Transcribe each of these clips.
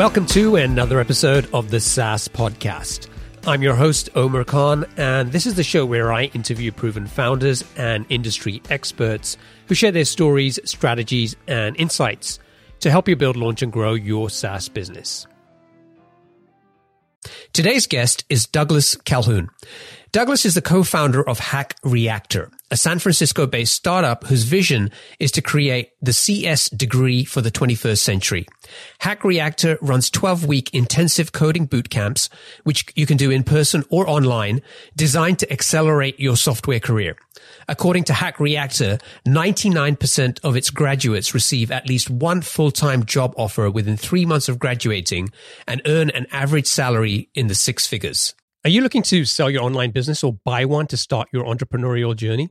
Welcome to another episode of the SaaS Podcast. I'm your host, Omer Khan, and this is the show where I interview proven founders and industry experts who share their stories, strategies, and insights to help you build, launch, and grow your SaaS business. Today's guest is Douglas Calhoun. Douglas is the co-founder of Hack Reactor, a San Francisco based startup whose vision is to create the CS degree for the 21st century. Hack Reactor runs 12 week intensive coding boot camps, which you can do in person or online, designed to accelerate your software career. According to Hack Reactor, 99% of its graduates receive at least one full-time job offer within three months of graduating and earn an average salary in the six figures. Are you looking to sell your online business or buy one to start your entrepreneurial journey?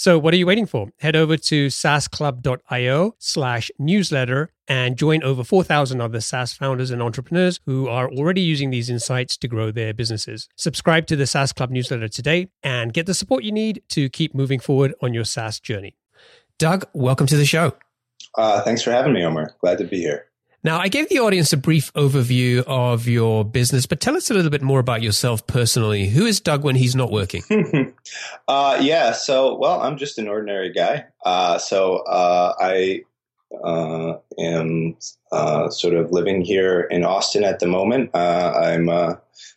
So, what are you waiting for? Head over to saasclub.io slash newsletter and join over 4,000 other SaaS founders and entrepreneurs who are already using these insights to grow their businesses. Subscribe to the SaaS Club newsletter today and get the support you need to keep moving forward on your SaaS journey. Doug, welcome to the show. Uh, thanks for having me, Omer. Glad to be here. Now, I gave the audience a brief overview of your business, but tell us a little bit more about yourself personally. Who is Doug when he's not working? uh, yeah, so, well, I'm just an ordinary guy. Uh, so uh, I uh, am uh, sort of living here in Austin at the moment. Uh, I'm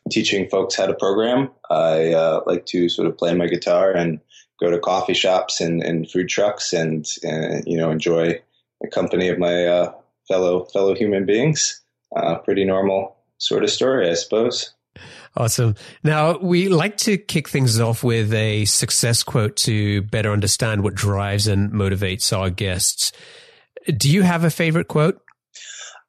teaching folks how to program. I like to sort of play my guitar and go to coffee shops and, and food trucks and, and, you know, enjoy the company of my fellow fellow human beings. Uh, pretty normal sort of story, I suppose. Awesome. Now, we like to kick things off with a success quote to better understand what drives and motivates our guests. Do you have a favorite quote?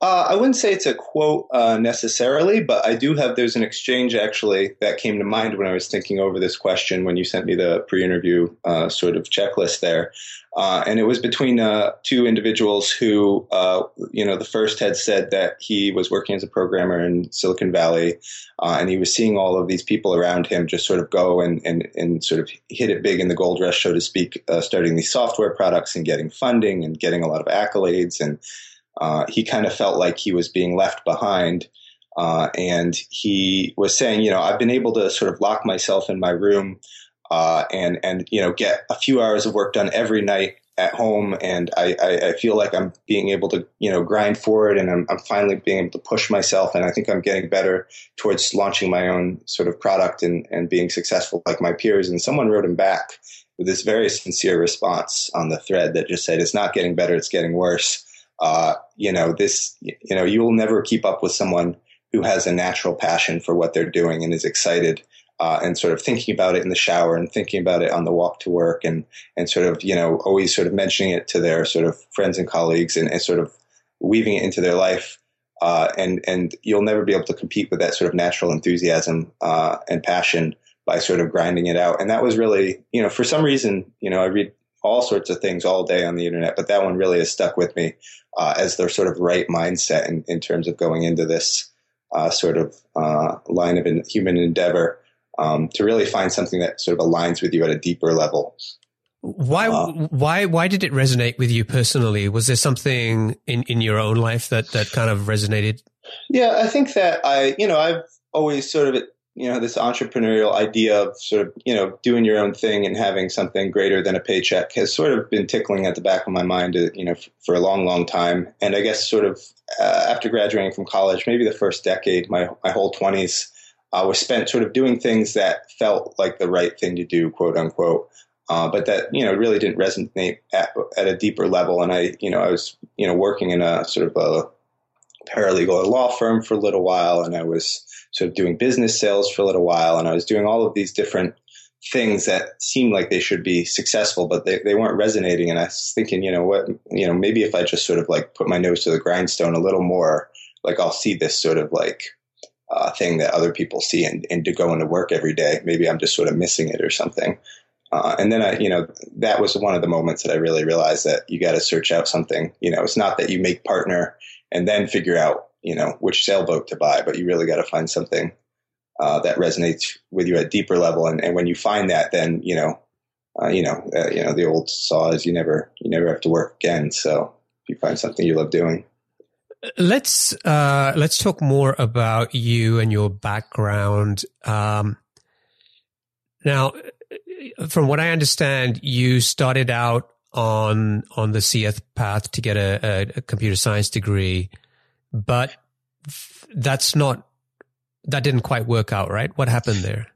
Uh, I wouldn't say it's a quote uh, necessarily, but I do have. There's an exchange actually that came to mind when I was thinking over this question when you sent me the pre-interview uh, sort of checklist there, uh, and it was between uh, two individuals who, uh, you know, the first had said that he was working as a programmer in Silicon Valley, and he was seeing all of these people around him just sort of go and and and sort of hit it big in the gold rush, so to speak, starting these software products and getting funding and getting a lot of accolades and uh, he kind of felt like he was being left behind. Uh, and he was saying, you know, I've been able to sort of lock myself in my room uh, and and you know get a few hours of work done every night at home, and I, I, I, feel like I'm being able to you know grind forward, and I'm, I'm finally being able to push myself, and I think I'm getting better towards launching my own sort of product and and being successful like my peers. And someone wrote him back with this very sincere response on the thread that just said, "It's not getting better; it's getting worse." uh, you know, this, you know, you will never keep up with someone who has a natural passion for what they're doing and is excited uh, and sort of thinking about it in the shower and thinking about it on the walk to work and and sort of you know always sort of mentioning it to their sort of friends and colleagues and, and sort of weaving it into their life uh, and and you'll never be able to compete with that sort of natural enthusiasm uh, and passion by sort of grinding it out. And that was really you know for some reason you know I read all sorts of things all day on the internet but that one really has stuck with me uh, as their sort of right mindset in, in terms of going into this uh, sort of uh, line of in, human endeavor um, to really find something that sort of aligns with you at a deeper level. Why, uh, why, why did it resonate with you personally? Was there something in, in your own life that, that kind of resonated? Yeah, I think that I, you know, I've always sort of, you know, this entrepreneurial idea of sort of, you know, doing your own thing and having something greater than a paycheck has sort of been tickling at the back of my mind, uh, you know, for a long, long time. And I guess sort of uh, after graduating from college, maybe the first decade, my, my whole 20s, uh, was spent sort of doing things that felt like the right thing to do, quote unquote. Uh, but that you know really didn't resonate at, at, a deeper level. And I, you know, I was you know working in a sort of a paralegal law firm for a little while, and I was sort of doing business sales for a little while, and I was doing all of these different things that seemed like they should be successful, but they, they weren't resonating. And I was thinking, you know what, you know, maybe if I just sort of like put my nose to the grindstone a little more, like I'll see this sort of like uh, thing that other people see and, and to go into work every day. Maybe I'm just sort of missing it or something. Uh, and then I, you know, that was one of the moments that I really realized that you got to search out something. You know, it's not that you make partner and then figure out, you know, which sailboat to buy, but you really got to find something uh, that resonates with you at a deeper level. And, and when you find that, then you know, uh, you know, uh, you know, the old saw is you never, you never have to work again. So if you find something you love doing. Let's uh, let's talk more about you and your background. Um, now, from what I understand, you started out on on the CS path to get a, a computer science degree, but that's not that didn't quite work out, right? What happened there?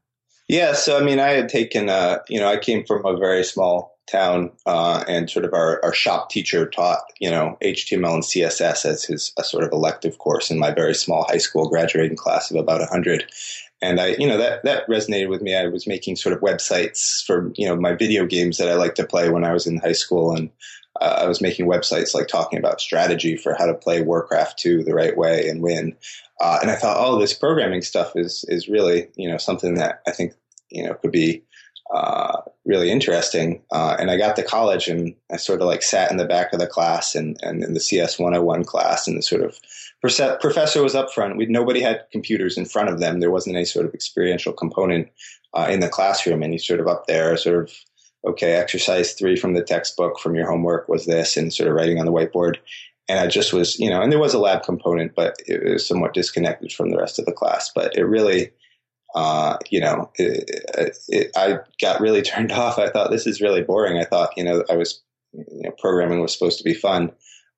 Yeah, so I mean, I had taken, uh, you know, I came from a very small town, uh, and sort of our, our shop teacher taught, you know, HTML and CSS as his a sort of elective course in my very small high school graduating class of about 100. And I, you know, that, that resonated with me. I was making sort of websites for, you know, my video games that I liked to play when I was in high school. And uh, I was making websites like talking about strategy for how to play Warcraft 2 the right way and win. Uh, and I thought, oh, this programming stuff is, is really, you know, something that I think, you know, could be uh, really interesting. Uh, and I got to college and I sort of like sat in the back of the class and, and in the CS 101 class and the sort of professor was up front. We, nobody had computers in front of them. There wasn't any sort of experiential component uh, in the classroom. And he's sort of up there, sort of, okay, exercise three from the textbook from your homework was this and sort of writing on the whiteboard. And I just was, you know, and there was a lab component, but it was somewhat disconnected from the rest of the class. But it really, uh, you know, it, it, I got really turned off. I thought this is really boring. I thought, you know, I was, you know, programming was supposed to be fun.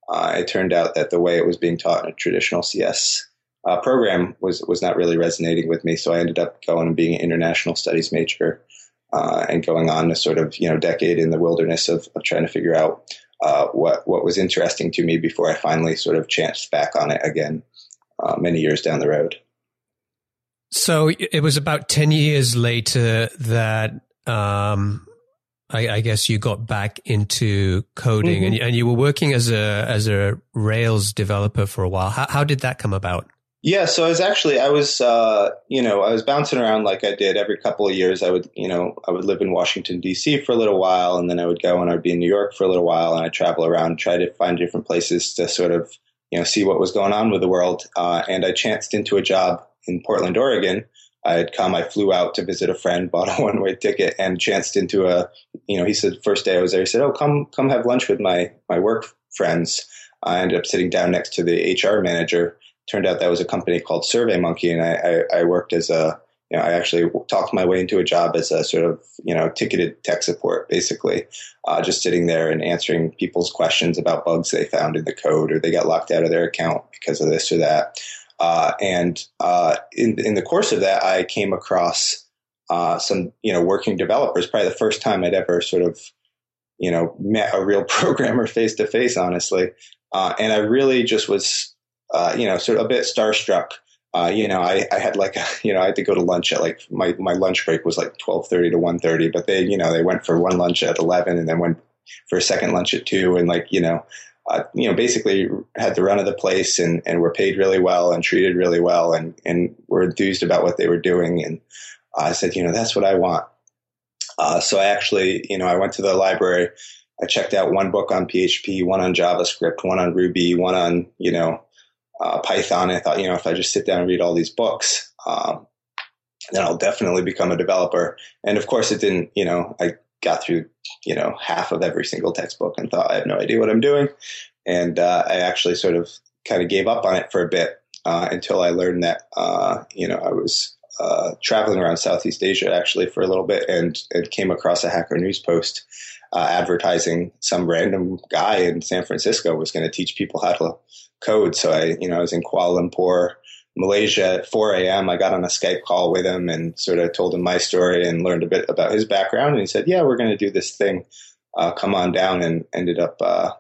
Uh, it turned out that the way it was being taught in a traditional CS uh, program was was not really resonating with me. So I ended up going and being an international studies major uh, and going on a sort of you know decade in the wilderness of, of trying to figure out uh, what what was interesting to me before I finally sort of chanced back on it again uh, many years down the road. So it was about 10 years later that, um, I, I, guess you got back into coding mm-hmm. and, you, and you were working as a, as a Rails developer for a while. How, how did that come about? Yeah, so I was actually I was uh, you know I was bouncing around like I did every couple of years. I would you know I would live in Washington D.C. for a little while, and then I would go and I'd be in New York for a little while, and I'd travel around, try to find different places to sort of you know see what was going on with the world. Uh, and I chanced into a job in Portland, Oregon. I had come, I flew out to visit a friend, bought a one way ticket and chanced into a, you know, he said, first day I was there, he said, Oh, come, come have lunch with my, my work friends. I ended up sitting down next to the HR manager. Turned out that was a company called Survey Monkey. And I, I, I worked as a, you know, I actually talked my way into a job as a sort of, you know, ticketed tech support, basically, uh, just sitting there and answering people's questions about bugs they found in the code or they got locked out of their account because of this or that. Uh, and uh, in, in the course of that, I came across uh, some, you know, working developers. Probably the first time I'd ever sort of, you know, met a real programmer face to face, honestly. Uh, and I really just was, uh, you know, sort of a bit starstruck uh, you know, I, I had like, a, you know, I had to go to lunch at like my, my lunch break was like 1230 to 1.30, but they, you know, they went for one lunch at 11 and then went for a second lunch at two. And like, you know, uh, you know, basically had the run of the place and, and were paid really well and treated really well and, and were enthused about what they were doing. And I said, you know, that's what I want. Uh, so I actually, you know, I went to the library. I checked out one book on PHP, one on JavaScript, one on Ruby, one on, you know, uh, Python. I thought, you know, if I just sit down and read all these books, um, then I'll definitely become a developer. And of course, it didn't, you know, I got through, you know, half of every single textbook and thought I have no idea what I'm doing. And uh, I actually sort of kind of gave up on it for a bit uh, until I learned that, uh, you know, I was uh, traveling around Southeast Asia actually for a little bit and, and came across a Hacker News post uh, advertising some random guy in San Francisco was going to teach people how to code. So I, you know, I was in Kuala Lumpur, Malaysia at 4 a.m. I got on a Skype call with him and sort of told him my story and learned a bit about his background. And he said, "Yeah, we're going to do this thing. Uh, come on down." And ended up uh,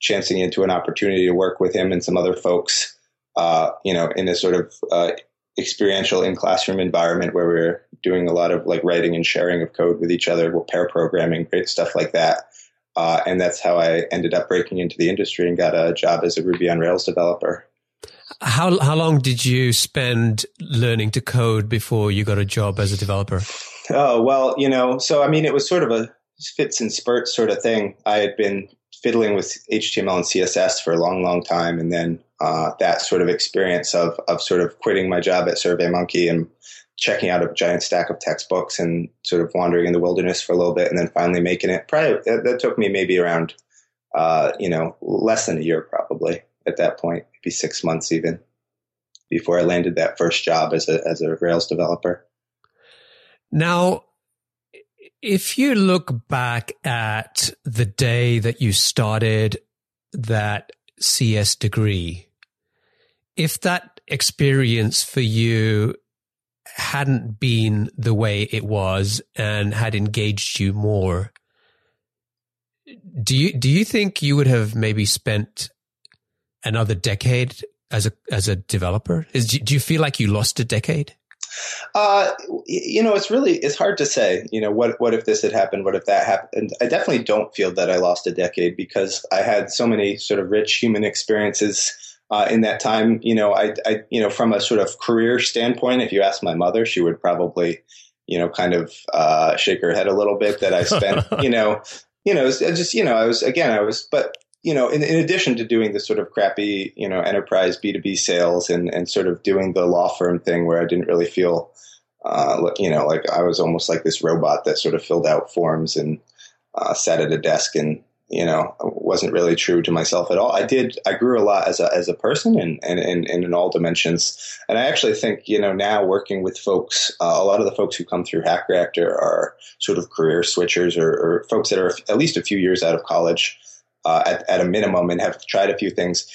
chancing into an opportunity to work with him and some other folks. Uh, you know, in a sort of uh, experiential in classroom environment where we are doing a lot of like writing and sharing of code with each other, pair programming, great stuff like that. Uh, and that's how I ended up breaking into the industry and got a job as a Ruby on Rails developer. How how long did you spend learning to code before you got a job as a developer? Oh well, you know, so I mean, it was sort of a fits and spurts sort of thing. I had been fiddling with HTML and CSS for a long, long time, and then uh, that sort of experience of of sort of quitting my job at SurveyMonkey and checking out a giant stack of textbooks and sort of wandering in the wilderness for a little bit, and then finally making it. Probably that took me maybe around, uh, you know, less than a year probably at that point, maybe six months even before I landed that first job as a as a Rails developer. Now, if you look back at the day that you started that CS degree, if that experience for you hadn't been the way it was and had engaged you more, do you do you think you would have maybe spent another decade as a as a developer? Is do you feel like you lost a decade? Uh, you know, it's really it's hard to say. You know, what what if this had happened? What if that happened? I definitely don't feel that I lost a decade because I had so many sort of rich human experiences uh, in that time. You know, I, I, you know, from a sort of career standpoint, if you ask my mother, she would probably, you know, kind of uh, shake her head a little bit that I spent, you know, you know, just you know, I was again, I was, but you know, in, in addition to doing the sort of crappy, you know, enterprise B2B sales and, and sort of doing the law firm thing where I didn't really feel, uh, you know, like I was almost like this robot that sort of filled out forms and uh, sat at a desk and, you know, wasn't really true to myself at all. I did, I grew a lot as a, as a person and, and, and, and in all dimensions. And I actually think, you know, now working with folks, uh, a lot of the folks who come through Hack Reactor are sort of career switchers or, or folks that are at least a few years out of college uh, at, at a minimum and have tried a few things.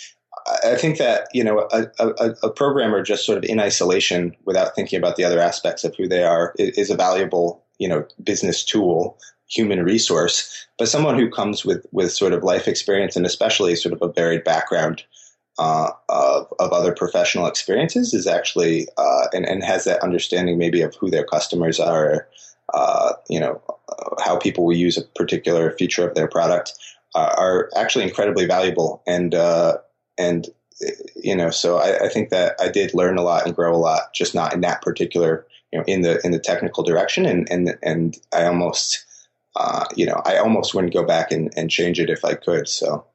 I think that you know a, a, a, programmer just sort of in isolation, without thinking about the other aspects of who they are, is a valuable you know business tool, human resource. But someone who comes with with sort of life experience and especially sort of a varied background uh, of of other professional experiences is actually uh, and and has that understanding maybe of who their customers are, uh, you know, how people will use a particular feature of their product uh, are actually incredibly valuable. And uh, and you know, so I, I, think that I did learn a lot and grow a lot, just not in that particular, you know, in the in the technical direction. And and and I almost, uh, you know, I almost wouldn't go back and, and change it if I could. So.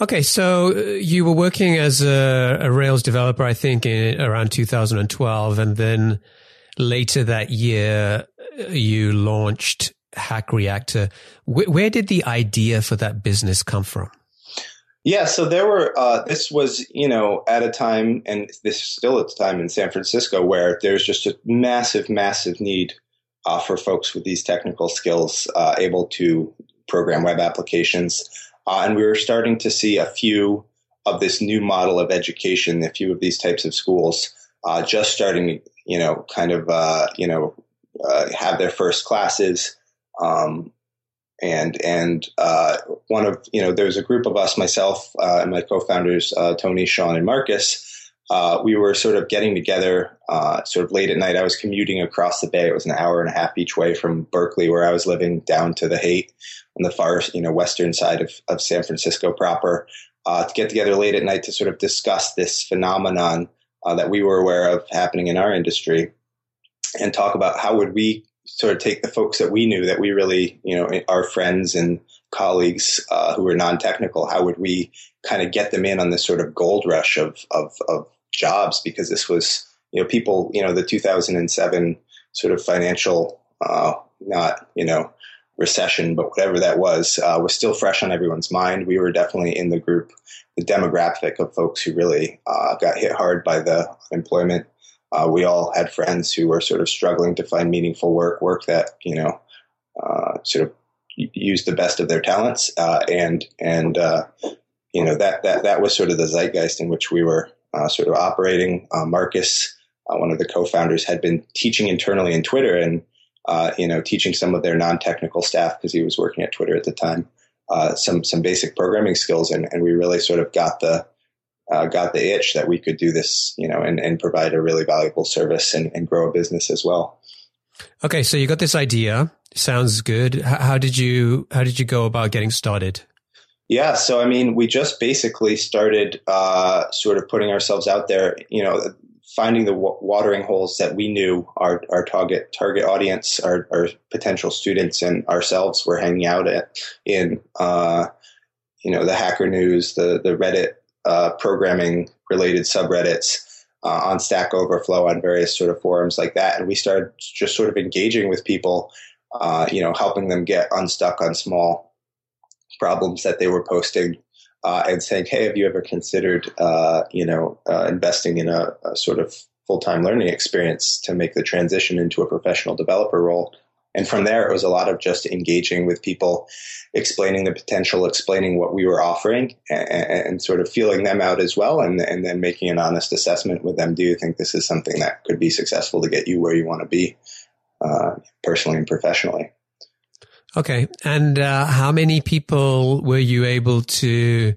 Okay, so uh, you were working as a, a Rails developer, I think, in around 2012, and then later that year you launched Hack Reactor. Where, where did the idea for that business come from? Yeah, so there were. Uh, this was, you know, at a time, and this is still at the time in San Francisco, where there's just a massive, massive need uh, for folks with these technical skills uh, able to program web applications, uh, and we were starting to see a few of this new model of education, a few of these types of schools, uh, just starting, you know, kind of, uh, you know, have their first classes. Um, and and one of you know there's a group of us, myself and my co-founders Tony, Shawn, and Marcus, uh, we were sort of getting together uh, sort of late at night. I was commuting across the bay. It was an hour and a half each way from Berkeley, where I was living, down to the Haight on the far, you know, western side of, of San Francisco proper, uh, to get together late at night to sort of discuss this phenomenon uh, that we were aware of happening in our industry and talk about how would we sort of take the folks that we knew that we really, you know, our friends and colleagues uh, who were non-technical, how would we kind of get them in on this sort of gold rush of, of, of jobs? Because this was, you know, people, you know, the 2007 sort of financial, uh, not, you know, recession, but whatever that was, uh, was still fresh on everyone's mind. We were definitely in the group, the demographic of folks who really uh, got hit hard by the unemployment uh, we all had friends who were sort of struggling to find meaningful work, work that you know uh, sort of used the best of their talents, uh, and and uh, you know that that that was sort of the zeitgeist in which we were uh, sort of operating. Uh, Marcus, one of the co-founders, had been teaching internally in Twitter, and you know teaching some of their non-technical staff because he was working at Twitter at the time. some some basic programming skills, and, and we really sort of got the uh, got the itch that we could do this, you know, and, and provide a really valuable service and, and grow a business as well. Okay, so you got this idea. Sounds good. How did you how did you go about getting started? Yeah, so I mean, we just basically started uh, sort of putting ourselves out there. You know, finding the w- watering holes that we knew our, our target target audience, our, our potential students, and ourselves were hanging out at in. Uh, you know, the Hacker News, the the Reddit uh, programming related subreddits uh, on Stack Overflow on various sort of forums like that, and we started just sort of engaging with people, uh, you know, helping them get unstuck on small problems that they were posting. Uh, and saying, "Hey, have you ever considered, uh, you know, uh, investing in a, a sort of full-time learning experience to make the transition into a professional developer role?" And from there, it was a lot of just engaging with people, explaining the potential, explaining what we were offering, and, and, sort of feeling them out as well, and, and then making an honest assessment with them. Do you think this is something that could be successful to get you where you want to be, uh, personally and professionally? Okay, and uh, how many people were you able to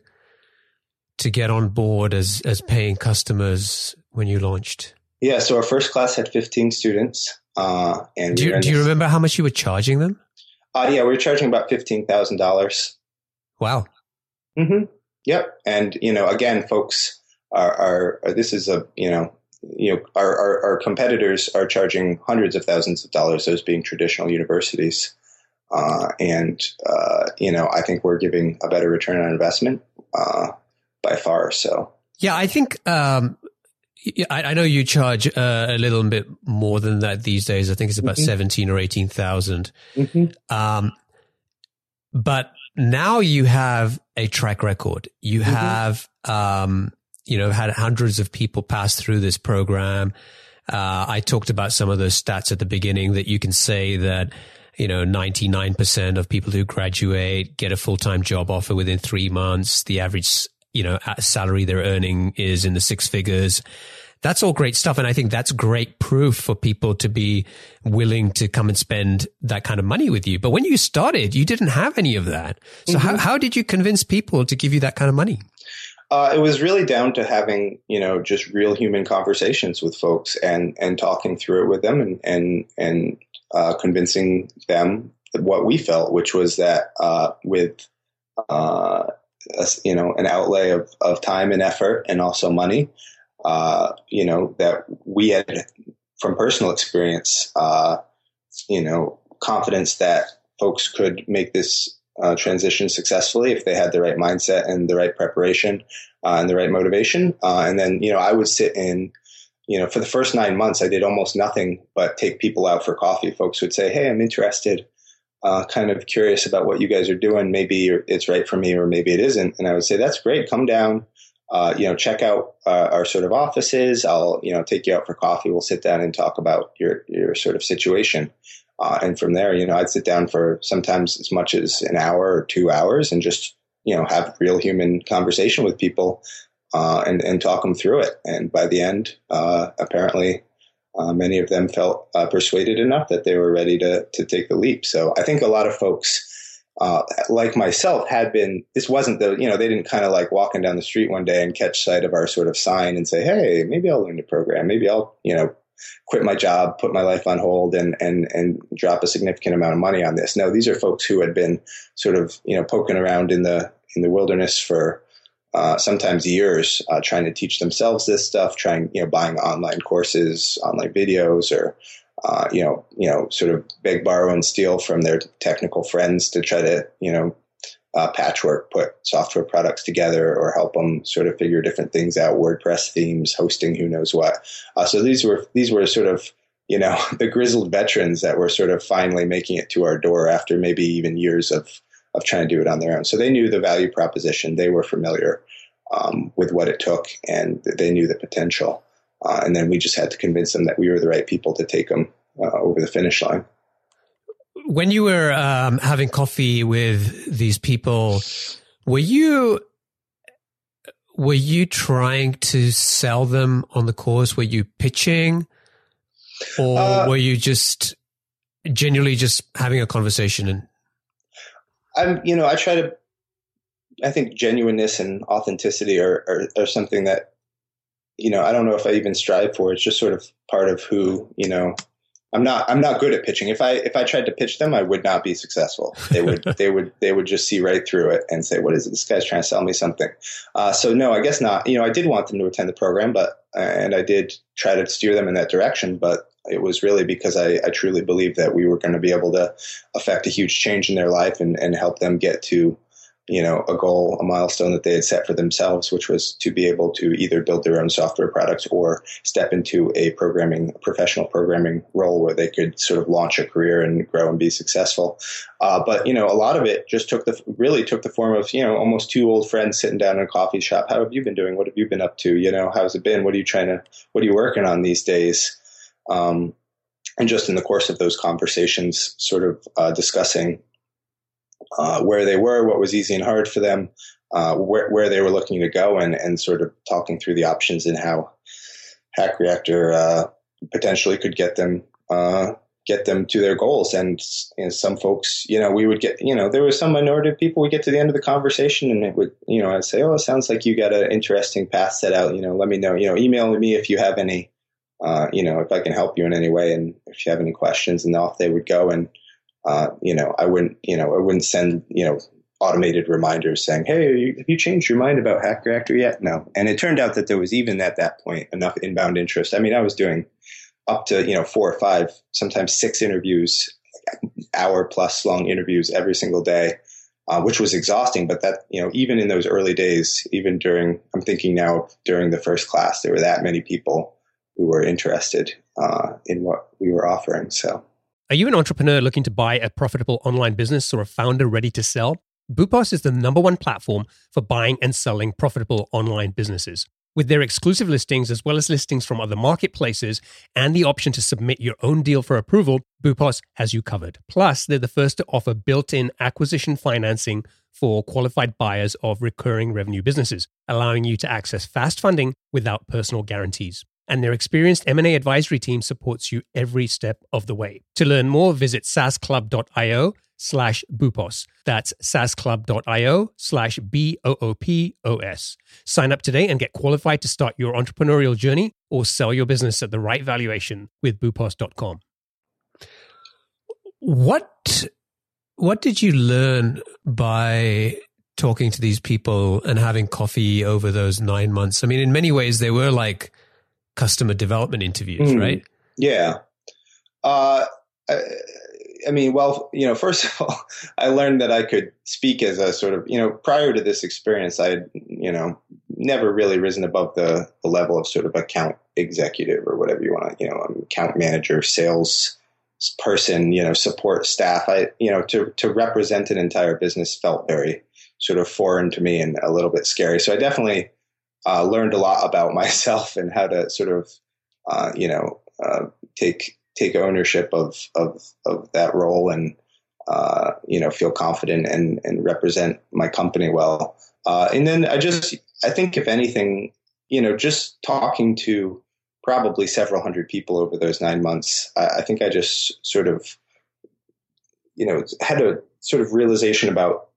to get on board as as paying customers when you launched? Yeah, so our first class had 15 students. Uh, and do you, do you remember how much you were charging them? Uh, yeah, we were charging about fifteen thousand dollars. Wow. Mm-hmm. Yep. And you know, again, folks are, are this is a you know you know our, our, our competitors are charging hundreds of thousands of dollars. Those being traditional universities. Uh, and uh, you know, I think we're giving a better return on investment uh, by far. So yeah, I think um, I, I know you charge uh, a little bit more than that these days. I think it's about mm-hmm. seventeen or eighteen thousand. Mm-hmm. Um, but now you have a track record. You mm-hmm. have, um, you know, had hundreds of people pass through this program. Uh, I talked about some of those stats at the beginning that you can say that, you know, 99% of people who graduate get a full-time job offer within three months. The average you know, salary they're earning is in the six figures. That's all great stuff. And I think that's great proof for people to be willing to come and spend that kind of money with you. But when you started, you didn't have any of that. So mm-hmm. how, how did you convince people to give you that kind of money? Uh, it was really down to having, you know, just real human conversations with folks and, and talking through it with them and, and, and uh, convincing them what we felt, which was that uh, with uh, you know an outlay of, of time and effort and also money uh, you know that we had from personal experience uh, you know confidence that folks could make this uh, transition successfully if they had the right mindset and the right preparation and the right motivation. And then you know i would sit in you know for the first nine months i did almost nothing but take people out for coffee folks would say hey i'm interested uh, kind of curious about what you guys are doing. Maybe it's right for me, or maybe it isn't. And I would say that's great. Come down. Uh, you know, check out uh, our sort of offices. I'll you know take you out for coffee. We'll sit down and talk about your your sort of situation. Uh, and from there, you know, I'd sit down for sometimes as much as an hour or two hours and just you know have real human conversation with people uh, and and talk them through it. And by the end, uh, apparently uh, many of them felt uh, persuaded enough that they were ready to to take the leap. So I think a lot of folks, uh, like myself, had been, this wasn't the, you know, they didn't kind of like walking down the street one day and catch sight of our sort of sign and say, hey, maybe I'll learn the program. Maybe I'll, you know, quit my job, put my life on hold, and and and drop a significant amount of money on this. No, these are folks who had been sort of you know poking around in the in the wilderness for uh, sometimes years, uh, trying to teach themselves this stuff, trying you know buying online courses, online videos, or uh, you know you know sort of beg, borrow, and steal from their technical friends to try to you know uh, patchwork, put software products together, or help them sort of figure different things out. WordPress themes, hosting, who knows what. Uh, so these were these were sort of you know the grizzled veterans that were sort of finally making it to our door after maybe even years of of trying to do it on their own. So they knew the value proposition. They were familiar um, with what it took, and they knew the potential. Uh, and then we just had to convince them that we were the right people to take them uh, over the finish line when you were um, having coffee with these people, were you were you trying to sell them on the course? Were you pitching, or uh, were you just genuinely just having a conversation? And I'm, you know, I try to. I think genuineness and authenticity are, are, are something that, you know, I don't know if I even strive for. It's just sort of part of who you know I'm not I'm not good at pitching. If I if I tried to pitch them, I would not be successful. They would they would they would just see right through it and say, "What is it? This guy's trying to sell me something." Uh, so no, I guess not. You know, I did want them to attend the program, but and I did try to steer them in that direction, but it was really because I, I truly believed that we were going to be able to affect a huge change in their life and, and help them get to you know, a goal, a milestone that they had set for themselves, which was to be able to either build their own software products or step into a programming, professional programming role where they could sort of launch a career and grow and be successful. Uh, but, you know, a lot of it just took the, really took the form of, you know, almost two old friends sitting down in a coffee shop. How have you been doing? What have you been up to? You know, how's it been? What are you trying to, what are you working on these days? Um, and just in the course of those conversations, sort of uh, discussing uh, where they were, what was easy and hard for them, uh, where, where they were looking to go, and, and sort of talking through the options and how Hack Reactor uh, potentially could get them uh, get them to their goals. And, some folks, you know, we would get, you know, there was some minority of people. We get to the end of the conversation, and it would, you know, I'd say, "Oh, it sounds like you got an interesting path set out. You know, let me know. You know, email me if you have any." Uh, you know, if I can help you in any way, and if you have any questions, and off they would go. And uh, you know, I wouldn't, you know, I wouldn't send, you know, automated reminders saying, "Hey, have you changed your mind about Hack Reactor yet?" No. And it turned out that there was even at that point enough inbound interest. I mean, I was doing up to you know four or five, sometimes six interviews, hour plus long interviews every single day. Uh, which was exhausting, but that, you know, even in those early days, even during, I'm thinking now during the first class, there were that many people who were interested uh, in what we were offering. So are you an entrepreneur looking to buy a profitable online business or a founder ready to sell? Boopos is the number one platform for buying and selling profitable online businesses. With their exclusive listings, as well as listings from other marketplaces, and the option to submit your own deal for approval, Boopos has you covered. Plus, they're the first to offer built in acquisition financing for qualified buyers of recurring revenue businesses, allowing you to access fast funding without personal guarantees and their experienced M&A advisory team supports you every step of the way. To learn more, visit saasclub.io slash boopos. That's saasclub.io slash B-O-O-P-O-S. Sign up today and get qualified to start your entrepreneurial journey or sell your business at the right valuation with boopos.com. What, what did you learn by talking to these people and having coffee over those nine months? I mean, in many ways, they were like – customer development interviews, mm, right? Yeah. Uh, I, I, mean, well, you know, first of all, I learned that I could speak as a sort of, you know, prior to this experience, I had, you know, never really risen above the, the level of sort of account executive or whatever you want to, you know, account manager, sales person, you know, support staff. I, you know, to, to represent an entire business felt very sort of foreign to me and a little bit scary. So I definitely, uh, learned a lot about myself and how to sort of, uh, you know, uh, take take ownership of of of that role and uh, you know feel confident and and represent my company well. Uh, and then I just I think if anything, you know, just talking to probably several hundred people over those nine months, I, I think I just sort of you know, had a sort of realization about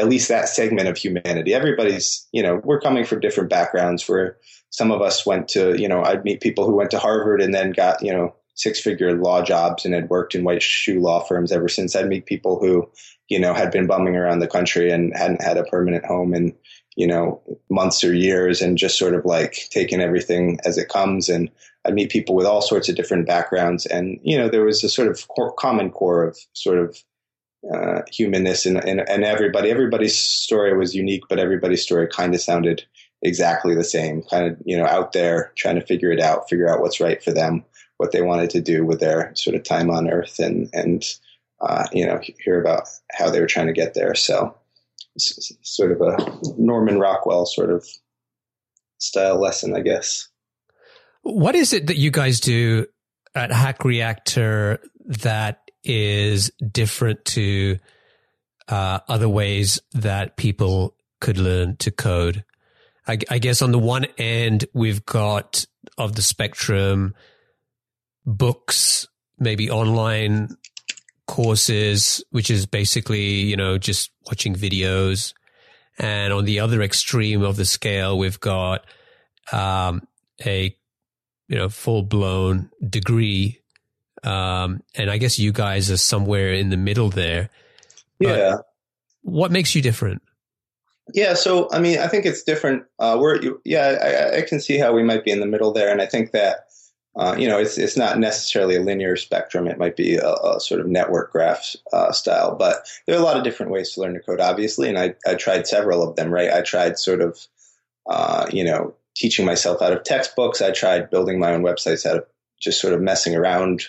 at least that segment of humanity. Everybody's, you know, we're coming from different backgrounds. Where some of us went to, you know, I'd meet people who went to Harvard and then got, you know, six figure law jobs and had worked in white shoe law firms ever since. I'd meet people who, you know, had been bumming around the country and hadn't had a permanent home in, you know, months or years and just sort of like taking everything as it comes. And I'd meet people with all sorts of different backgrounds. And, you know, there was a sort of core, common core of sort of uh, humanness and, and, and everybody, everybody's story was unique, but everybody's story kind of sounded exactly the same, kind of, you know, out there trying to figure it out, figure out what's right for them, what they wanted to do with their sort of time on earth and, and, uh, you know, hear about how they were trying to get there. So it's sort of a Norman Rockwell sort of style lesson, I guess. What is it that you guys do at Hack Reactor that is different to uh, other ways that people could learn to code. I, I, guess on the one end, we've got of the spectrum books, maybe online courses, which is basically, you know, just watching videos. And on the other extreme of the scale, we've got um, a, you know, full blown degree um, and I guess you guys are somewhere in the middle there. yeah. What makes you different? Yeah, so I mean, I think it's different. Uh, we're yeah, I, I, can see how we might be in the middle there, and I think that uh, you know it's it's not necessarily a linear spectrum. It might be a, a sort of network graph uh, style, but there are a lot of different ways to learn to code, obviously, and I I tried several of them. Right, I tried sort of uh, you know teaching myself out of textbooks. I tried building my own websites out of just sort of messing around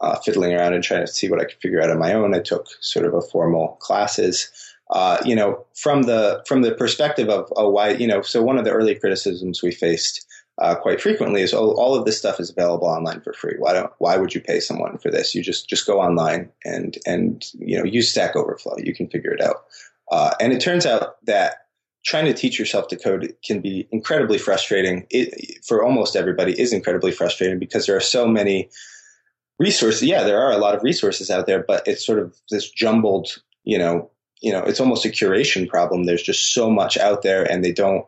uh, fiddling around and trying to see what I could figure out on my own. I took sort of a formal classes. Uh, you know, from the from the perspective of oh, why you know, so one of the early criticisms we faced uh, quite frequently is oh, all of this stuff is available online for free. Why don't why would you pay someone for this? You just just go online and and you know use Stack Overflow. You can figure it out. Uh, and it turns out that trying to teach yourself to code can be incredibly frustrating. It, for almost everybody, is incredibly frustrating because there are so many resources. Yeah, there are a lot of resources out there, but it's sort of this jumbled, you know, you know, it's almost a curation problem. There's just so much out there and they don't,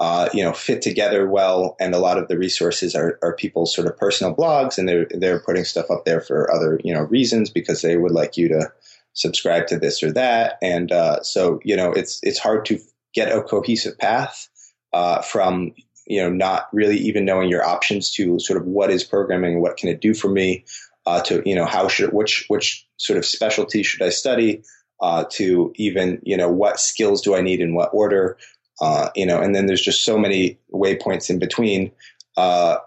uh, you know, fit together well. And a lot of the resources are, are people's sort of personal blogs and they're, they're putting stuff up there for other, you know, reasons because they would like you to subscribe to this or that. And, uh, so, you know, it's, it's hard to get a cohesive path, uh, from, you know, not really even knowing your options to sort of what is programming, what can it do for me, uh, to you know how should which which sort of specialty should I study uh, to even you know what skills do I need in what order uh, you know and then there's just so many waypoints in between uh,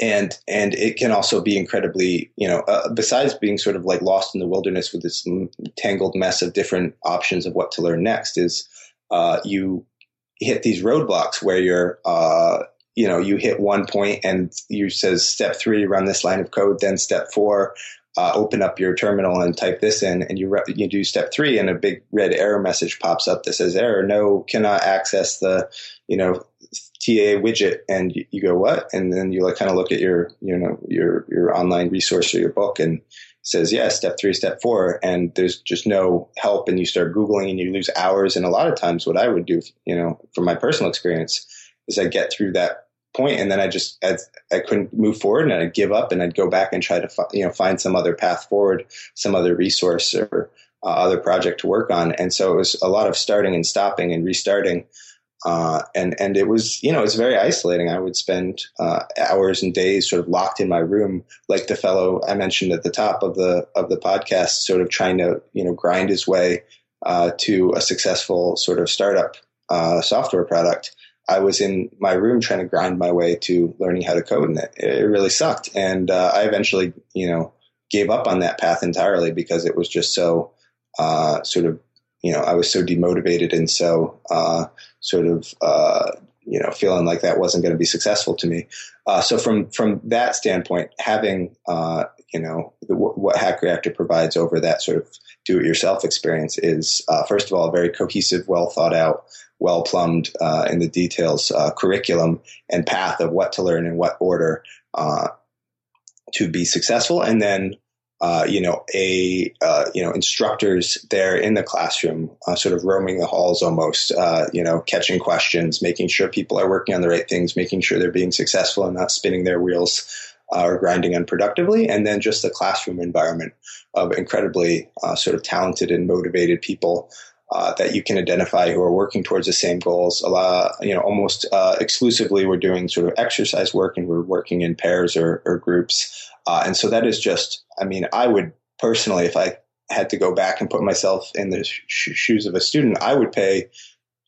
and and it can also be incredibly you know uh, besides being sort of like lost in the wilderness with this tangled mess of different options of what to learn next is uh, you hit these roadblocks where you're you know, you hit one point and you says step three, run this line of code. Then step four, uh, open up your terminal and type this in, and you re- you do step three, and a big red error message pops up that says error, no, cannot access the, you know, TA widget, and you, you go what? And then you like kind of look at your, you know, your your online resource or your book, and says yeah, step three, step four, and there's just no help, and you start googling, and you lose hours, and a lot of times, what I would do, you know, from my personal experience, is I get through that point and then I just I, I couldn't move forward and I'd give up and I'd go back and try to fi- you know find some other path forward, some other resource or uh, other project to work on. And so it was a lot of starting and stopping and restarting. Uh, and and it was you know it's very isolating. I would spend uh, hours and days sort of locked in my room, like the fellow I mentioned at the top of the of the podcast, sort of trying to you know grind his way uh, to a successful sort of startup uh, software product. I was in my room trying to grind my way to learning how to code, and it, it really sucked. And uh, I eventually, you know, gave up on that path entirely because it was just so uh, sort of, you know, I was so demotivated and so uh, sort of, uh, you know, feeling like that wasn't going to be successful to me. Uh, so from from that standpoint, having uh, you know the, what Hack Reactor provides over that sort of do-it-yourself experience is first of all a very cohesive, well thought out well plumbed uh, in the details uh, curriculum and path of what to learn in what order uh, to be successful. And then uh, you know, a uh, you know instructors there in the classroom, uh, sort of roaming the halls almost, you know, catching questions, making sure people are working on the right things, making sure they're being successful and not spinning their wheels or grinding unproductively, and then just the classroom environment of incredibly sort of talented and motivated people. That you can identify who are working towards the same goals. A lot, you know, almost exclusively, we're doing sort of exercise work, and we're working in pairs or, or groups. Uh, and so that is just, I mean, I would personally, if I had to go back and put myself in the sh- shoes of a student, I would pay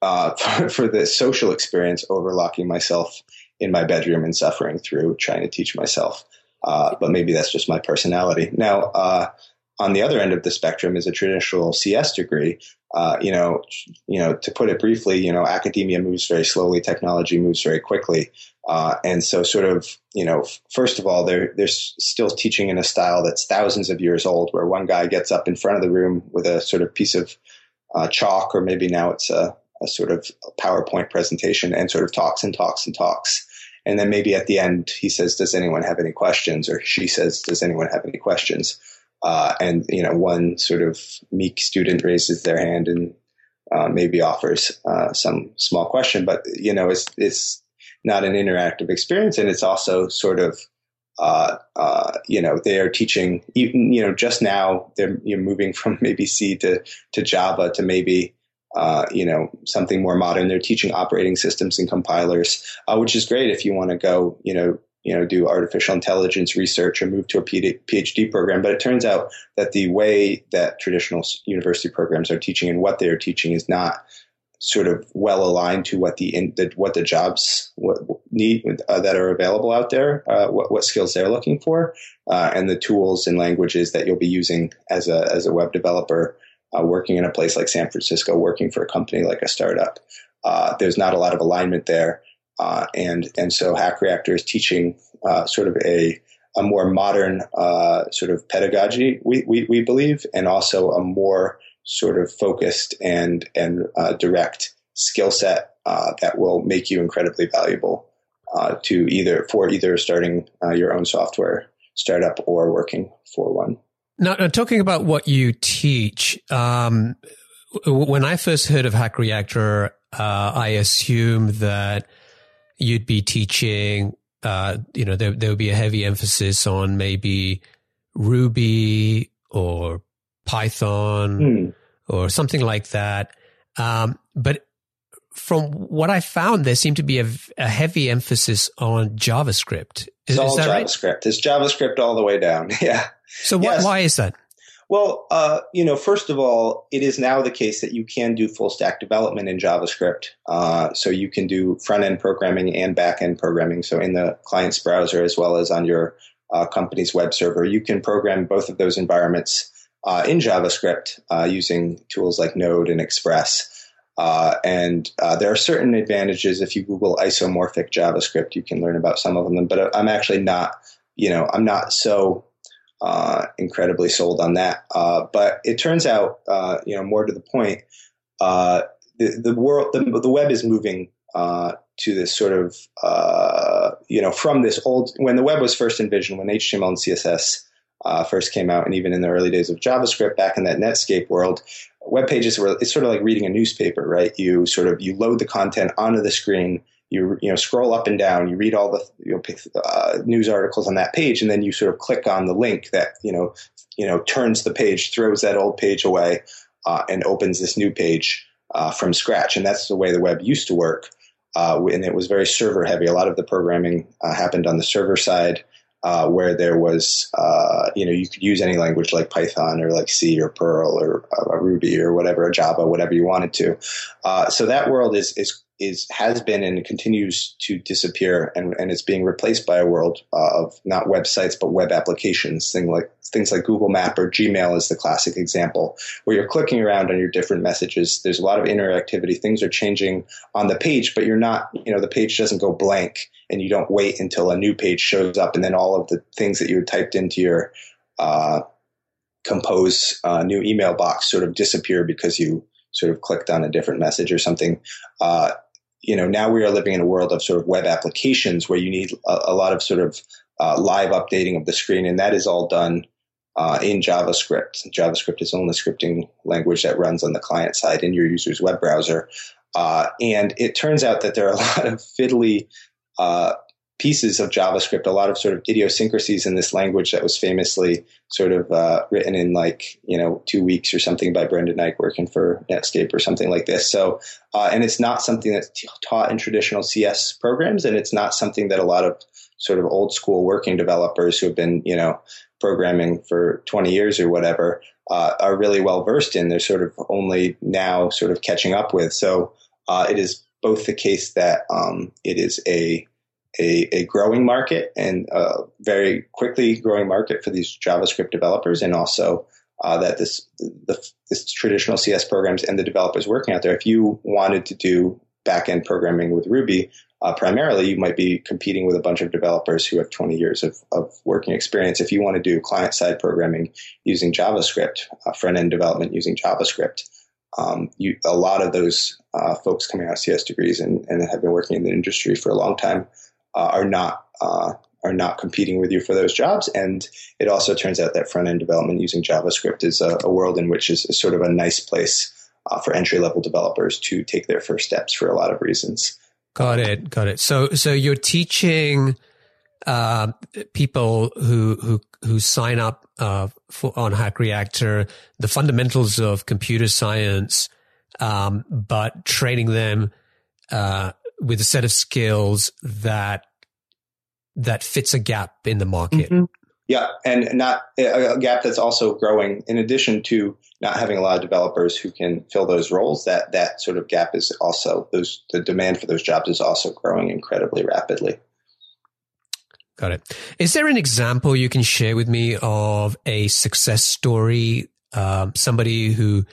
uh, for, for, the social experience over locking myself in my bedroom and suffering through trying to teach myself. Uh, but maybe that's just my personality. Now, uh, on the other end of the spectrum is a traditional CS degree. Uh, you know, you know, to put it briefly, you know, academia moves very slowly, technology moves very quickly, uh, and so sort of, you know, first of all, they're they're still teaching in a style that's thousands of years old, where one guy gets up in front of the room with a sort of piece of uh, chalk, or maybe now it's a, a sort of PowerPoint presentation, and sort of talks and talks and talks. And then maybe at the end, he says, "Does anyone have any questions?" Or she says, "Does anyone have any questions?" Uh, and you know, one sort of meek student raises their hand and uh, maybe offers uh, some small question, but you know, it's it's not an interactive experience, and it's also sort of uh, uh, you know they are teaching even you know just now they're you're moving from maybe C to to Java to maybe uh, you know something more modern. They're teaching operating systems and compilers, uh, which is great if you want to go you know you know, do artificial intelligence research or move to a PhD program. But it turns out that the way that traditional university programs are teaching and what they are teaching is not sort of well aligned to what the, in, the what the jobs what need uh, that are available out there, uh, what, what skills they're looking for, uh, and the tools and languages that you'll be using as a as a web developer, uh, working in a place like San Francisco, working for a company like a startup. Uh, there's not a lot of alignment there. Uh, and and so Hack Reactor is teaching uh, sort of a a more modern uh, sort of pedagogy, we, we, we believe, and also a more sort of focused and and uh, direct skill set uh, that will make you incredibly valuable uh, to either for either starting your own software startup or working for one. Now, now talking about what you teach, um, when I first heard of Hack Reactor, I assumed that you'd be teaching, uh, you know, there, there would be a heavy emphasis on maybe Ruby or Python mm. or something like that. Um, but from what I found, there seemed to be a, a heavy emphasis on JavaScript. Is, it's all JavaScript. Right? It's JavaScript all the way down. Yeah. So yes. why is that? Well, uh, you know, first of all, it is now the case that you can do full stack development in JavaScript. Uh, so you can do front end programming and back end programming. So in the client's browser as well as on your uh, company's web server, you can program both of those environments uh, in JavaScript uh, using tools like Node and Express. Uh, and there are certain advantages if you Google isomorphic JavaScript, you can learn about some of them. But I'm actually not, you know, I'm not so uh, incredibly sold on that. Uh, but it turns out, uh, you know, more to the point, uh, the, the world, the, the web is moving uh, to this sort of, uh, you know, from this old, when the web was first envisioned, when HTML and CSS first came out, and even in the early days of JavaScript, back in that Netscape world, web pages were, it's sort of like reading a newspaper, right? You sort of, you load the content onto the screen, you you know scroll up and down, you read all the you know, uh, news articles on that page, and then you sort of click on the link that you know you know turns the page, throws that old page away, uh, and opens this new page uh, from scratch. And that's the way the web used to work, uh, and it was very server heavy. A lot of the programming uh, happened on the server side. Uh, where there was, you know, you could use any language like Python or like C or Perl or Ruby or whatever, Java, whatever you wanted to. so that world is is is has been and continues to disappear and, and it's being replaced by a world uh, of not websites but web applications things like things like google map or gmail is the classic example where you're clicking around on your different messages there's a lot of interactivity things are changing on the page but you're not you know the page doesn't go blank and you don't wait until a new page shows up and then all of the things that you typed into your uh, compose uh, new email box sort of disappear because you sort of clicked on a different message or something. Uh, you know, now we are living in a world of sort of web applications where you need a, a lot of sort of uh, live updating of the screen, and that is all done uh, in JavaScript. JavaScript is the only scripting language that runs on the client side in your user's web browser. Uh, and it turns out that there are a lot of fiddly uh, pieces of JavaScript, a lot of sort of idiosyncrasies in this language that was famously sort of uh, written in like you know two weeks or something by Brendan Eich working for Netscape or something like this. So, uh, and it's not something that's t- taught in traditional CS programs, and it's not something that a lot of sort of old school working developers who have been you know programming for 20 years or whatever uh, are really well versed in. They're sort of only now sort of catching up with. So uh, it is both the case that um, it is a, a, a growing market and a very quickly growing market for these JavaScript developers, and also uh, that this the this traditional CS programs and the developers working out there. If you wanted to do backend programming with Ruby, uh, primarily, you might be competing with a bunch of developers who have 20 years of, of working experience. If you want to do client side programming using JavaScript, uh, front end development using JavaScript, um, you, a lot of those uh, folks coming out of CS degrees and, and, have been working in the industry for a long time uh, are not uh, are not competing with you for those jobs. And it also turns out that front end development using JavaScript is a, a world in which is, sort of a nice place uh, for entry level developers to take their first steps for a lot of reasons. Got it. Got it. So, so you're teaching uh, people who who who sign up uh, for on Hack Reactor the fundamentals of computer science, um, but training them uh, with a set of skills that that fits a gap in the market. Mm-hmm. Yeah, and not a gap that's also growing. In addition to not having a lot of developers who can fill those roles, that that sort of gap is also those the demand for those jobs is also growing incredibly rapidly. Got it. Is there an example you can share with me of a success story? Um, somebody who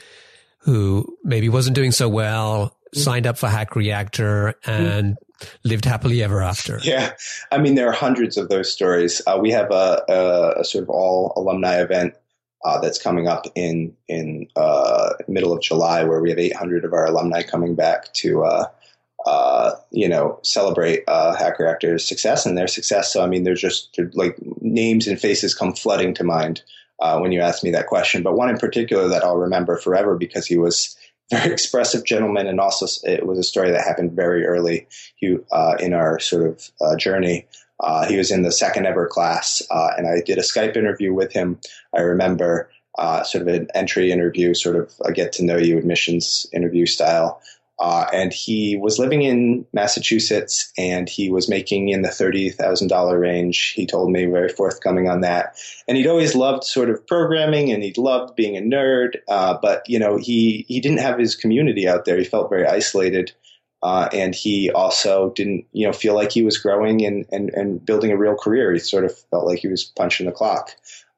who maybe wasn't doing so well. Signed up for Hack Reactor, and lived happily ever after. Yeah, I mean there are hundreds of those stories. Uh, we have a, a, a, sort of all alumni event uh, that's coming up in in uh, middle of July, where we have 800 of our alumni coming back to uh, uh, you know celebrate uh, Hack Reactor's success and their success. So I mean, there's just like names and faces come flooding to mind when you ask me that question. But one in particular that I'll remember forever because he was very expressive gentleman, and also it was a story that happened very early he, uh, in our sort of uh, journey. Uh, he was in the second ever class, uh, and I did a Skype interview with him. I remember uh, sort of an entry interview, sort of a get to know you admissions interview style. Uh, and he was living in Massachusetts and he was making in the $30,000 range. He told me very forthcoming on that. And he'd always loved sort of programming and he'd loved being a nerd. Uh, but, you know, he, he didn't have his community out there. He felt very isolated. Uh, and he also didn't, you know, feel like he was growing and, and, and building a real career. He sort of felt like he was punching the clock.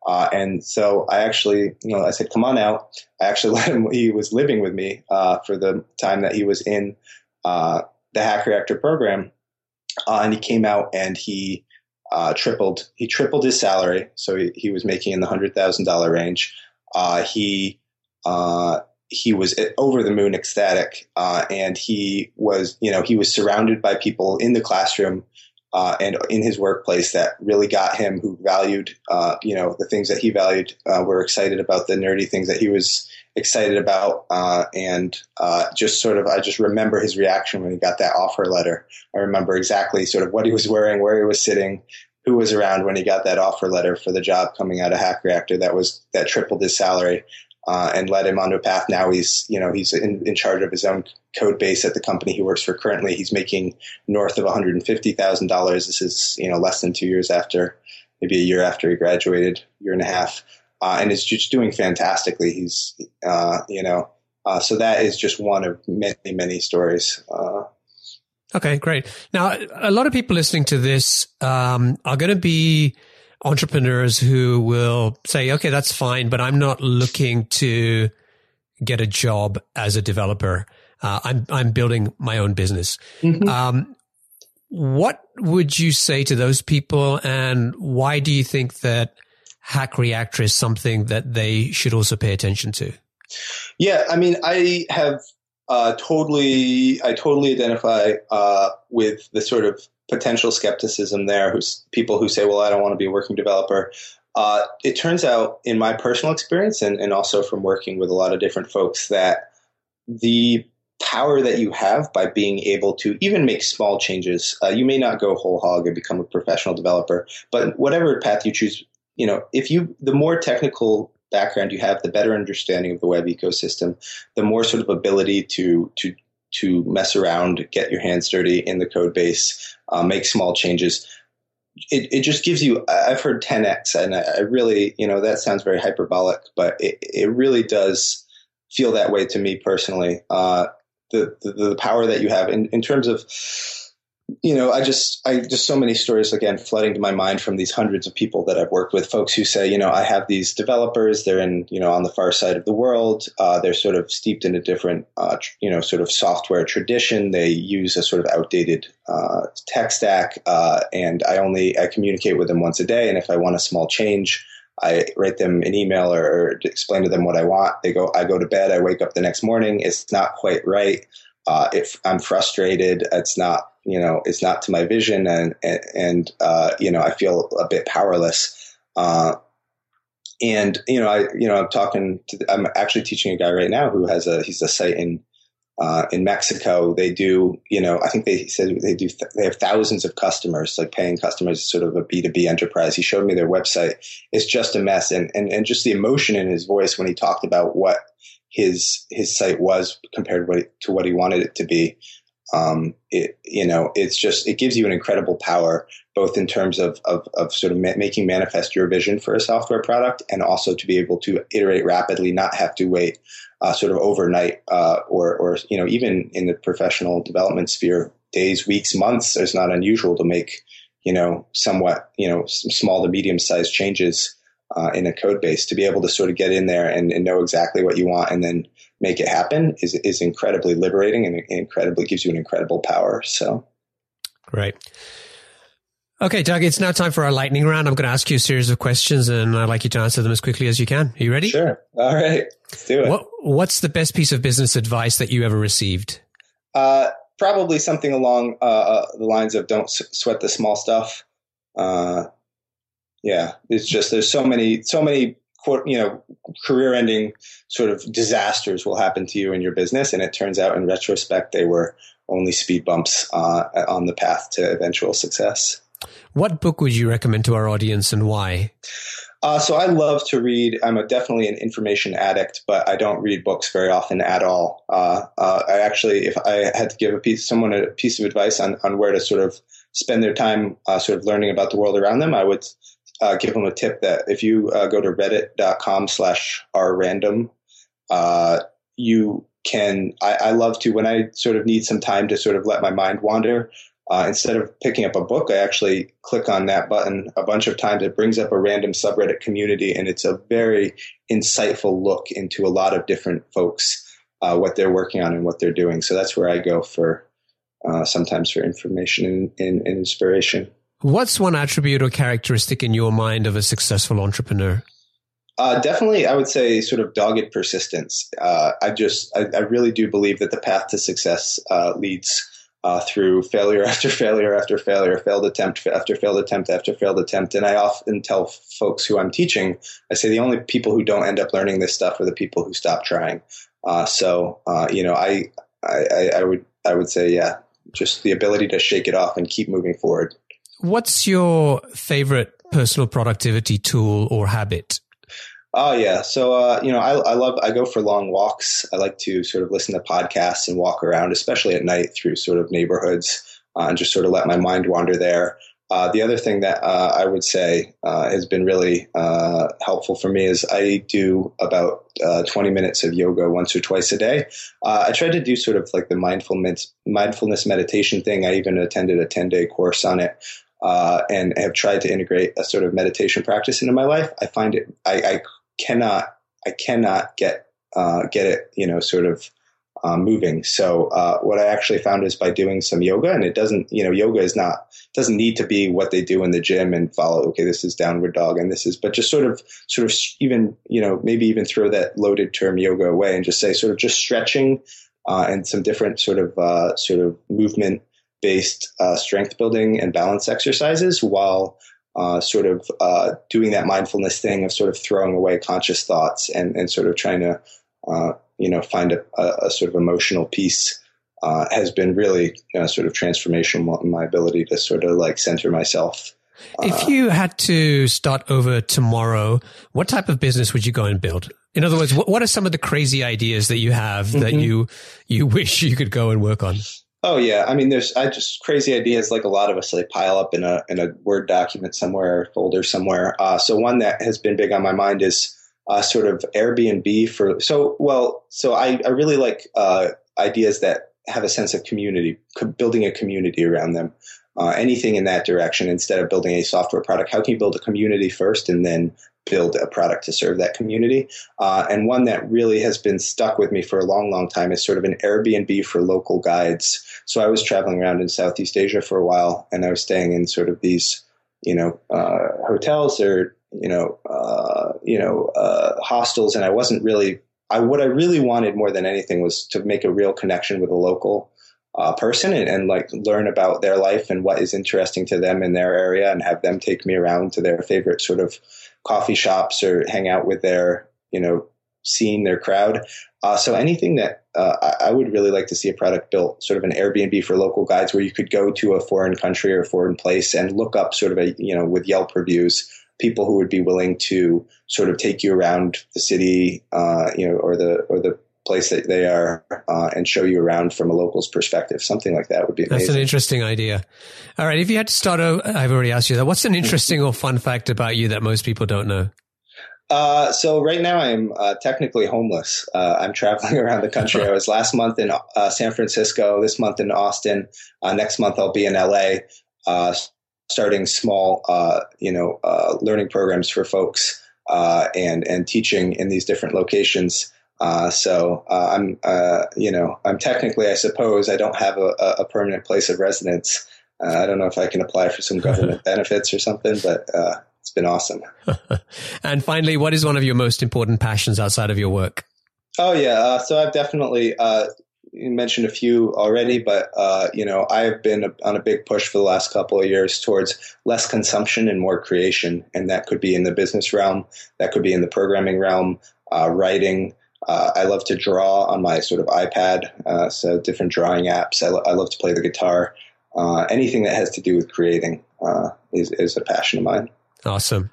Uh, and so I actually, you know, I said, come on out. I actually let him, he was living with me uh, for the time that he was in uh, the Hack Reactor program. Uh, and he came out and he uh, tripled, he tripled his salary. So he, he was making in the $100,000 range. Uh, he, he was over the moon ecstatic. and he was, you know, he was surrounded by people in the classroom uh, and in his workplace that really got him, who valued, uh, you know, the things that he valued, uh, were excited about the nerdy things that he was excited about, uh, and uh, just sort of, I just remember his reaction when he got that offer letter. I remember exactly sort of what he was wearing, where he was sitting, who was around when he got that offer letter for the job coming out of Hack Reactor that was that tripled his salary uh, and led him onto a path. Now he's, you know, he's in, in, charge of his own code base at the company he works for currently. He's making north of $150,000. This is, you know, less than two years after, maybe a year after he graduated, year and a half. Uh, and is just doing fantastically. He's, uh, you know, uh, so that is just one of many, many stories. Uh. okay, great. Now, a lot of people listening to this um, are going to be entrepreneurs who will say, okay, that's fine, but I'm not looking to get a job as a developer. Uh, I'm, I'm building my own business. Mm-hmm. Um, what would you say to those people and why do you think that hack reactor is something that they should also pay attention to? Yeah, I mean, I have uh, totally, I totally identify uh, with the sort of potential skepticism there. Who's people who say, "Well, I don't want to be a working developer." Uh, it turns out, in my personal experience, and, and also from working with a lot of different folks, that the power that you have by being able to even make small changes. Uh, you may not go whole hog and become a professional developer, but whatever path you choose, you know, if you the more technical background you have, the better understanding of the web ecosystem, the more sort of ability to to to mess around, get your hands dirty in the code base, uh, make small changes. It, it just gives you, I've heard 10x, and I, really, you know, that sounds very hyperbolic, but it, it really does feel that way to me personally. Uh, the, the, the power that you have in, in terms of you know, I just, I just so many stories again flooding to my mind from these hundreds of people that I've worked with. Folks who say, you know, I have these developers. They're in, you know, on the far side of the world. Uh, they're sort of steeped in a different, uh, tr- you know, sort of software tradition. They use a sort of outdated uh, tech stack, uh, and I only I communicate with them once a day. And if I want a small change, I write them an email or, or explain to them what I want. They go, I go to bed. I wake up the next morning. It's not quite right. Uh, if I'm frustrated, it's not you know it's not to my vision and and, uh, you know I feel a bit powerless. Uh, and you know I you know I'm talking to I'm actually teaching a guy right now who has a he's a site in uh, in Mexico, they do, you know, I think they said they do, they have thousands of customers, like paying customers, sort of a B2B enterprise. He showed me their website. It's just a mess. And, and, and just the emotion in his voice when he talked about what his, his site was compared to what he wanted it to be. Um, it, you know, it's just, it gives you an incredible power, both in terms of, of, of sort of ma- making manifest your vision for a software product and also to be able to iterate rapidly, not have to wait uh, sort of overnight uh, or, or, you know, even in the professional development sphere, days, weeks, months is not unusual to make, you know, somewhat, you know, small to medium sized changes uh, in a code base to be able to sort of get in there and, and, know exactly what you want and then make it happen is, is incredibly liberating and incredibly gives you an incredible power. So great. Okay, Doug, it's now time for our lightning round. I'm going to ask you a series of questions and I'd like you to answer them as quickly as you can. Are you ready? Sure. All right. Let's do it. What, what's the best piece of business advice that you ever received? Uh, probably something along uh, uh, the lines of don't sweat the small stuff. Uh, yeah, it's just there's so many so many you know career ending sort of disasters will happen to you in your business, and it turns out in retrospect they were only speed bumps uh, on the path to eventual success. What book would you recommend to our audience, and why? Uh, so I love to read. I'm a, definitely an information addict, but I don't read books very often at all. Uh, uh, I actually, if I had to give a piece, someone a piece of advice on, on where to sort of spend their time, uh, sort of learning about the world around them, I would uh, give them a tip that if you uh, go to reddit.com slash rrandom, uh, you can, I, I, love to, when I sort of need some time to sort of let my mind wander, uh, instead of picking up a book, I actually click on that button a bunch of times. It brings up a random subreddit community, and it's a very insightful look into a lot of different folks, uh, what they're working on and what they're doing. So that's where I go for uh, sometimes for information and, and, and inspiration. What's one attribute or characteristic in your mind of a successful entrepreneur? Uh, definitely, I would say sort of dogged persistence. Uh, I just, I, I, really do believe that the path to success uh, leads uh, through failure after failure after failure, failed attempt after failed attempt after failed attempt. And I often tell folks who I'm teaching, I say the only people who don't end up learning this stuff are the people who stop trying. Uh, so, uh, you know, I, I, I would, I would say, yeah, just the ability to shake it off and keep moving forward. What's your favorite personal productivity tool or habit? Oh yeah, so uh, you know, I, I love I go for long walks. I like to sort of listen to podcasts and walk around, especially at night through sort of neighborhoods, uh, and just sort of let my mind wander there. Uh, the other thing that uh, I would say uh, has been really uh, helpful for me is I do about 20 minutes of yoga once or twice a day. I try to do sort of like the mindfulness mindfulness meditation thing. I even attended a 10 day course on it uh, and have tried to integrate a sort of meditation practice into my life, I find it I, I cannot I cannot get uh, get it you know sort of um, moving. So uh, what I actually found is by doing some yoga, and it doesn't you know yoga is not doesn't need to be what they do in the gym and follow. Okay, this is downward dog, and this is but just sort of sort of even you know maybe even throw that loaded term yoga away and just say sort of just stretching uh, and some different sort of uh, sort of movement based uh, strength building and balance exercises while uh, sort of uh, doing that mindfulness thing of sort of throwing away conscious thoughts and, and sort of trying to, uh, you know, find a, a, sort of emotional peace uh, has been really you know, sort of transformational in my ability to sort of like center myself. If uh, you had to start over tomorrow, what type of business would you go and build? In other words, what are some of the crazy ideas that you have that mm-hmm. you you wish you could go and work on? Oh yeah, I mean, there's I just crazy ideas like a lot of us they pile up in a in a Word document somewhere, folder somewhere. Uh, so one that has been big on my mind is uh, sort of Airbnb for so well. So I I really like uh, ideas that have a sense of community, building a community around them. Uh, anything in that direction instead of building a software product. How can you build a community first and then build a product to serve that community. Uh, and one that really has been stuck with me for a long, long time is sort of an Airbnb for local guides. So I was traveling around in Southeast Asia for a while, and I was staying in sort of these, you know, uh, hotels or you know, uh, you know, uh, hostels, and I wasn't really. I what I really wanted more than anything was to make a real connection with a local uh, person and, and, like learn about their life and what is interesting to them in their area and have them take me around to their favorite sort of coffee shops or hang out with their, you know, seeing their crowd. Uh, so anything that uh, I would really like to see a product built, sort of an Airbnb for local guides, where you could go to a foreign country or a foreign place and look up sort of a, you know, with Yelp reviews, people who would be willing to sort of take you around the city, uh, you know, or the or the place that they are uh, and show you around from a local's perspective. Something like that would be amazing. That's an interesting idea. All right. If you had to start, I've already asked you that. What's an interesting or fun fact about you that most people don't know? Uh, so right now I'm uh, technically homeless. Uh, I'm traveling around the country. I was last month in uh, San Francisco, this month in Austin. Uh, next month I'll be in LA, uh, starting small, you know, learning programs for folks and and teaching in these different locations. Uh, so uh, I'm, uh, you know, I'm technically, I suppose, I don't have a, a permanent place of residence. Uh, I don't know if I can apply for some government benefits or something, but uh, it's been awesome. and finally, what is one of your most important passions outside of your work? Oh yeah, uh, so I've definitely mentioned a few already, but you know, I've been on a big push for the last couple of years towards less consumption and more creation, and that could be in the business realm, that could be in the programming realm, writing. Uh, I love to draw on my sort of iPad, uh, so different drawing apps. I, lo- I, love to play the guitar. Uh, anything that has to do with creating uh, is, is a passion of mine. Awesome.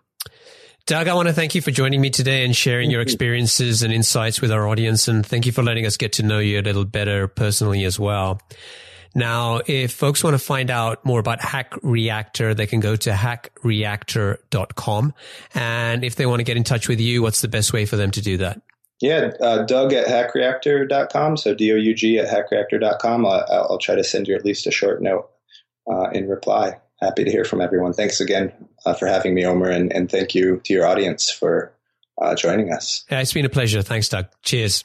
Doug, I want to thank you for joining me today and sharing your experiences and insights with our audience. And thank you for letting us get to know you a little better personally as well. Now, if folks want to find out more about Hack Reactor, they can go to hackreactor.com. And if they want to get in touch with you, what's the best way for them to do that? Yeah, uh, Doug at hackreactor.com. So D O U G at hackreactor.com. I'll, I'll try to send you at least a short note uh, in reply. Happy to hear from everyone. Thanks again uh, for having me, Omer, and, and thank you to your audience for uh, joining us. Yeah, it's been a pleasure. Thanks, Doug. Cheers.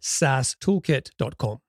thesaastoolkit.com.